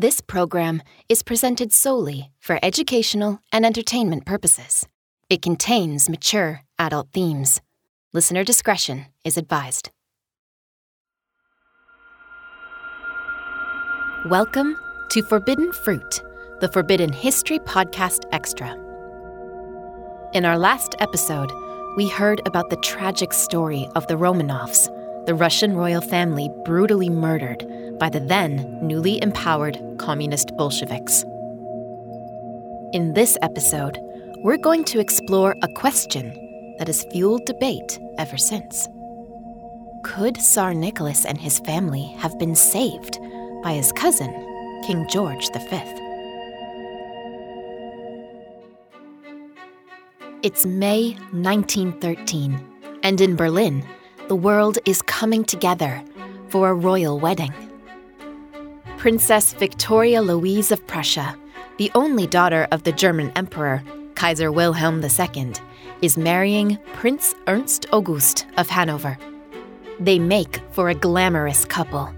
This program is presented solely for educational and entertainment purposes. It contains mature adult themes. Listener discretion is advised. Welcome to Forbidden Fruit, the Forbidden History Podcast Extra. In our last episode, we heard about the tragic story of the Romanovs, the Russian royal family brutally murdered by the then newly empowered communist Bolsheviks. In this episode, we're going to explore a question that has fueled debate ever since. Could Tsar Nicholas and his family have been saved by his cousin, King George V? It's May 1913, and in Berlin, the world is coming together for a royal wedding. Princess Victoria Louise of Prussia, the only daughter of the German Emperor, Kaiser Wilhelm II, is marrying Prince Ernst August of Hanover. They make for a glamorous couple.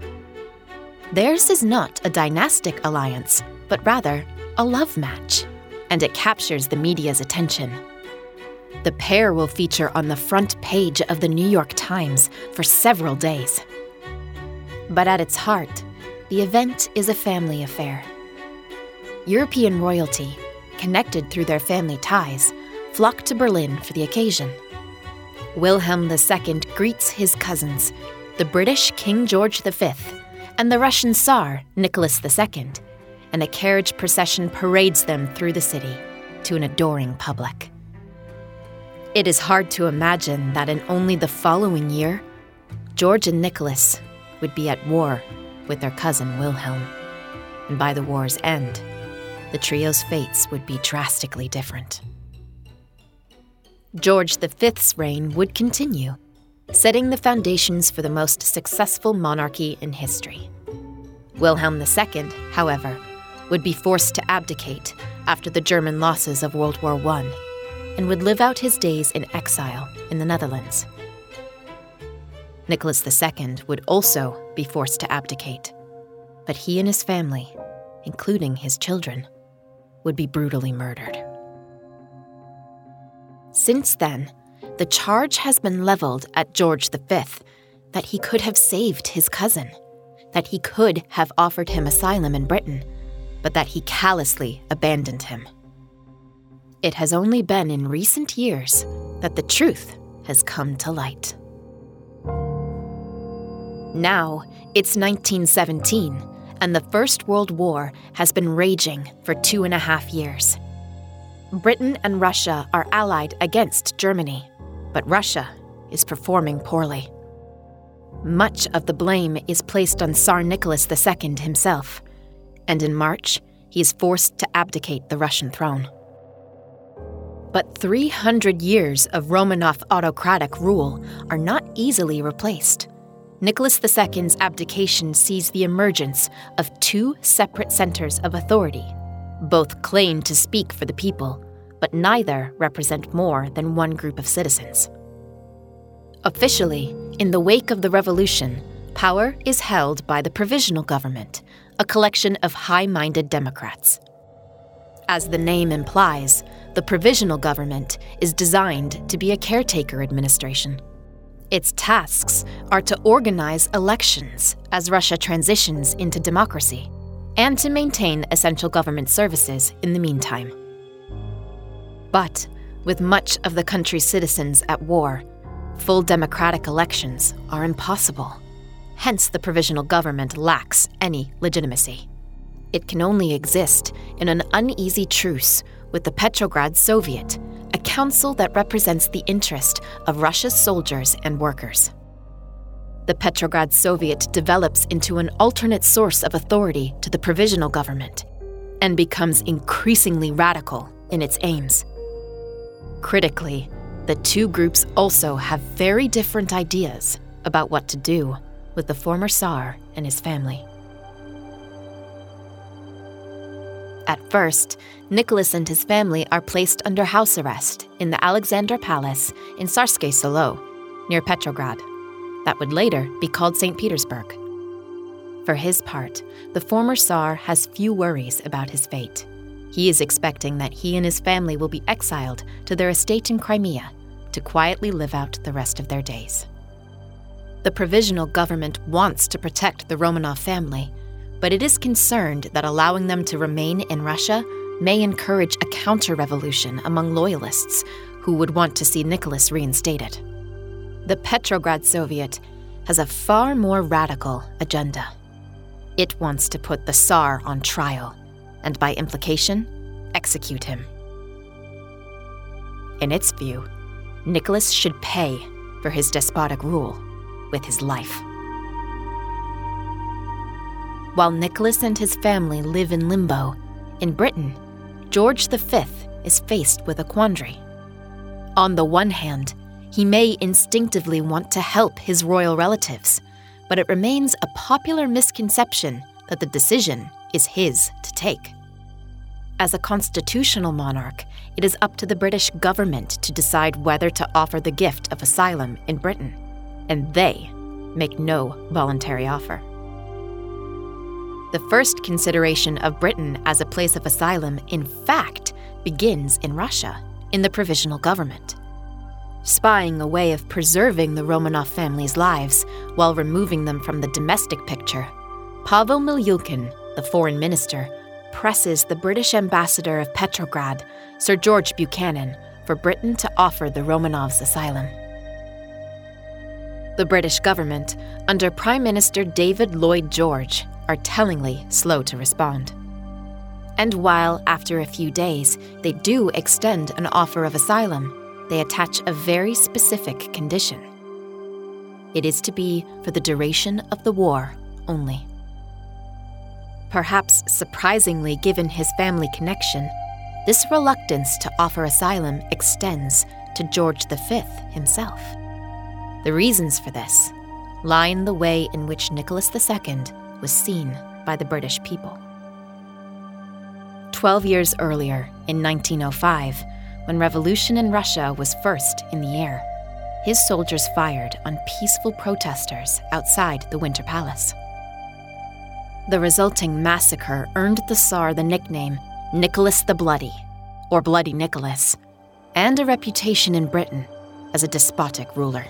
Theirs is not a dynastic alliance, but rather a love match, and it captures the media's attention. The pair will feature on the front page of the New York Times for several days. But at its heart, the event is a family affair. European royalty, connected through their family ties, flock to Berlin for the occasion. Wilhelm II greets his cousins, the British King George V and the Russian Tsar Nicholas II, and a carriage procession parades them through the city to an adoring public. It is hard to imagine that in only the following year, George and Nicholas would be at war with their cousin Wilhelm. And by the war's end, the trio's fates would be drastically different. George V's reign would continue, setting the foundations for the most successful monarchy in history. Wilhelm II, however, would be forced to abdicate after the German losses of World War I and would live out his days in exile in the Netherlands. Nicholas II would also be forced to abdicate, but he and his family, including his children, would be brutally murdered. Since then, the charge has been leveled at George V that he could have saved his cousin, that he could have offered him asylum in Britain, but that he callously abandoned him. It has only been in recent years that the truth has come to light. Now, it's 1917, and the First World War has been raging for two and a half years. Britain and Russia are allied against Germany, but Russia is performing poorly. Much of the blame is placed on Tsar Nicholas II himself, and in March, he is forced to abdicate the Russian throne. But 300 years of Romanov autocratic rule are not easily replaced. Nicholas II's abdication sees the emergence of two separate centers of authority. Both claim to speak for the people, but neither represent more than one group of citizens. Officially, in the wake of the revolution, power is held by the Provisional Government, a collection of high minded Democrats. As the name implies, the provisional government is designed to be a caretaker administration. Its tasks are to organize elections as Russia transitions into democracy and to maintain essential government services in the meantime. But with much of the country's citizens at war, full democratic elections are impossible. Hence, the provisional government lacks any legitimacy. It can only exist in an uneasy truce with the Petrograd Soviet, council that represents the interest of Russia's soldiers and workers. The Petrograd Soviet develops into an alternate source of authority to the provisional government and becomes increasingly radical in its aims. Critically, the two groups also have very different ideas about what to do with the former Tsar and his family. At first, Nicholas and his family are placed under house arrest in the Alexander Palace in Tsarskoye Selo, near Petrograd. That would later be called St. Petersburg. For his part, the former Tsar has few worries about his fate. He is expecting that he and his family will be exiled to their estate in Crimea to quietly live out the rest of their days. The provisional government wants to protect the Romanov family, but it is concerned that allowing them to remain in Russia may encourage a counter revolution among loyalists who would want to see Nicholas reinstated. The Petrograd Soviet has a far more radical agenda. It wants to put the Tsar on trial, and by implication, execute him. In its view, Nicholas should pay for his despotic rule with his life. While Nicholas and his family live in limbo, in Britain, George V is faced with a quandary. On the one hand, he may instinctively want to help his royal relatives, but it remains a popular misconception that the decision is his to take. As a constitutional monarch, it is up to the British government to decide whether to offer the gift of asylum in Britain, and they make no voluntary offer. The first consideration of Britain as a place of asylum, in fact, begins in Russia, in the provisional government. Spying a way of preserving the Romanov family's lives while removing them from the domestic picture, Pavel Milyukov, the foreign minister, presses the British ambassador of Petrograd, Sir George Buchanan, for Britain to offer the Romanovs asylum. The British government, under Prime Minister David Lloyd George, are tellingly slow to respond. And while, after a few days, they do extend an offer of asylum, they attach a very specific condition. It is to be for the duration of the war only. Perhaps surprisingly, given his family connection, this reluctance to offer asylum extends to George V himself. The reasons for this lie in the way in which Nicholas II was seen by the British people. Twelve years earlier, in 1905, when revolution in Russia was first in the air, his soldiers fired on peaceful protesters outside the Winter Palace. The resulting massacre earned the Tsar the nickname Nicholas the Bloody, or Bloody Nicholas, and a reputation in Britain as a despotic ruler.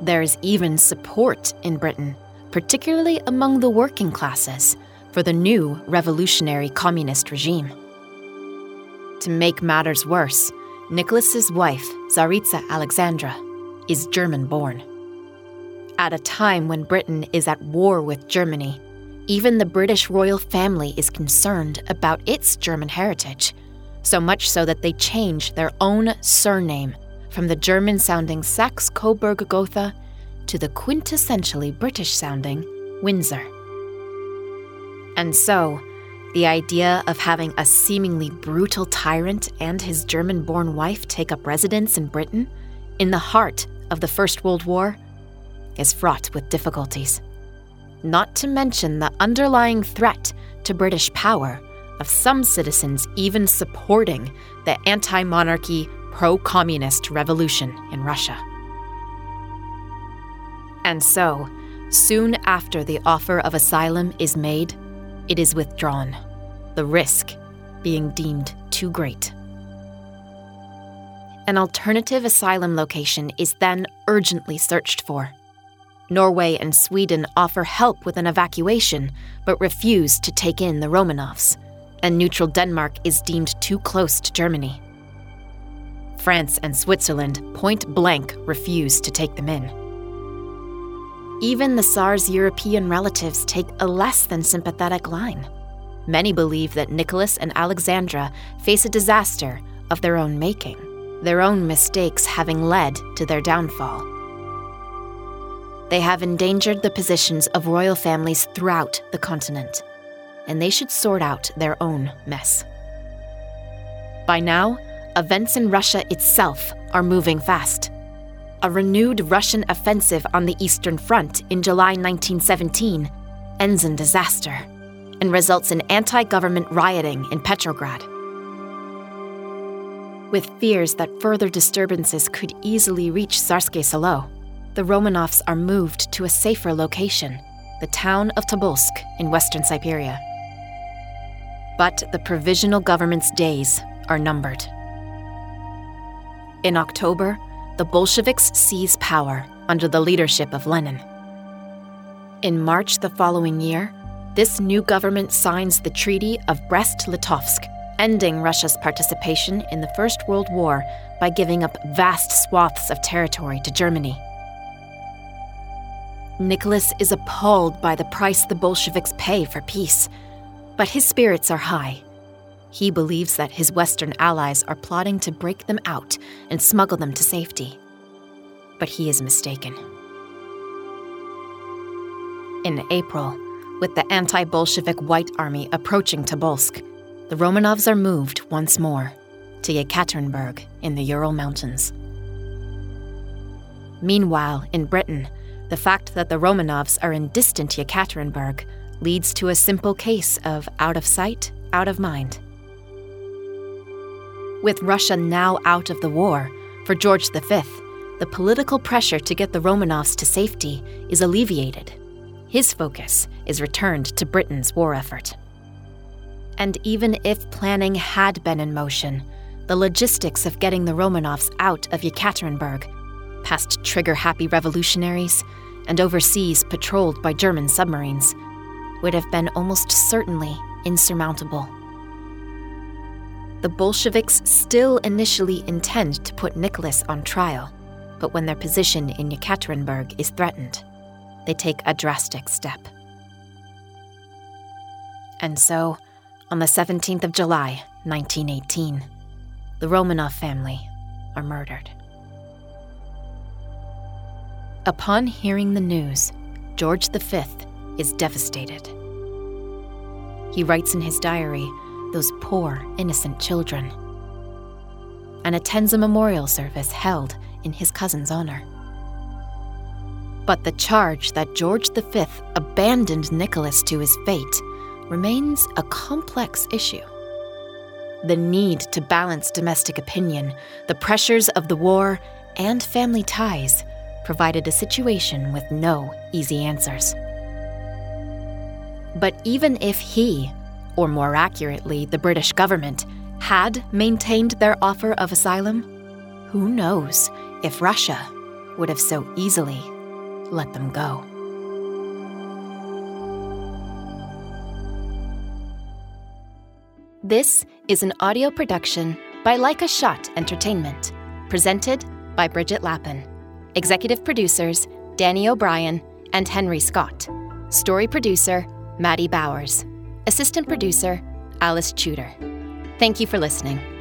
There is even support in Britain, particularly among the working classes, for the new revolutionary communist regime. To make matters worse, Nicholas's wife, Tsaritsa Alexandra, is German born. At a time when Britain is at war with Germany, even the British royal family is concerned about its German heritage, so much so that they change their own surname from the German sounding Saxe Coburg Gotha to the quintessentially British sounding Windsor. And so, the idea of having a seemingly brutal tyrant and his German born wife take up residence in Britain, in the heart of the First World War, is fraught with difficulties not to mention the underlying threat to British power of some citizens even supporting the anti monarchy, pro communist revolution in Russia. And so, soon after the offer of asylum is made, it is withdrawn, the risk being deemed too great. An alternative asylum location is then urgently searched for. Norway and Sweden offer help with an evacuation, but refuse to take in the Romanovs, and neutral Denmark is deemed too close to Germany. France and Switzerland point blank refuse to take them in. Even the Tsar's European relatives take a less than sympathetic line. Many believe that Nicholas and Alexandra face a disaster of their own making, their own mistakes having led to their downfall. They have endangered the positions of royal families throughout the continent. and they should sort out their own mess. By now, events in Russia itself are moving fast. A renewed Russian offensive on the Eastern Front in July 1917 ends in disaster and results in anti government rioting in Petrograd. With fears that further disturbances could easily reach Tsarskoye Selo, the Romanovs are moved to a safer location, the town of Tobolsk in western Siberia. But the provisional government's days are numbered. In October, the Bolsheviks seize power under the leadership of Lenin. In March the following year, this new government signs the Treaty of Brest Litovsk, ending Russia's participation in the First World War by giving up vast swaths of territory to Germany. Nicholas is appalled by the price the Bolsheviks pay for peace, but his spirits are high. He believes that his Western allies are plotting to break them out and smuggle them to safety. But he is mistaken. In April, with the anti Bolshevik White Army approaching Tobolsk, the Romanovs are moved once more to Yekaterinburg in the Ural Mountains. Meanwhile, in Britain, the fact that the Romanovs are in distant Yekaterinburg leads to a simple case of out of sight, out of mind. With Russia now out of the war, for George V, the political pressure to get the Romanovs to safety is alleviated. His focus is returned to Britain's war effort. And even if planning had been in motion, the logistics of getting the Romanovs out of Yekaterinburg, past trigger happy revolutionaries, and overseas patrolled by German submarines, would have been almost certainly insurmountable. The Bolsheviks still initially intend to put Nicholas on trial, but when their position in Yekaterinburg is threatened, they take a drastic step. And so, on the 17th of July, 1918, the Romanov family are murdered. Upon hearing the news, George V is devastated. He writes in his diary those poor, innocent children, and attends a memorial service held in his cousin's honor. But the charge that George V abandoned Nicholas to his fate remains a complex issue. The need to balance domestic opinion, the pressures of the war, and family ties provided a situation with no easy answers. But even if he, or more accurately, the British government, had maintained their offer of asylum, who knows if Russia would have so easily let them go. This is an audio production by Like a Shot Entertainment, presented by Bridget Lappin. Executive producers Danny O'Brien and Henry Scott. Story producer Maddie Bowers. Assistant producer Alice Tudor. Thank you for listening.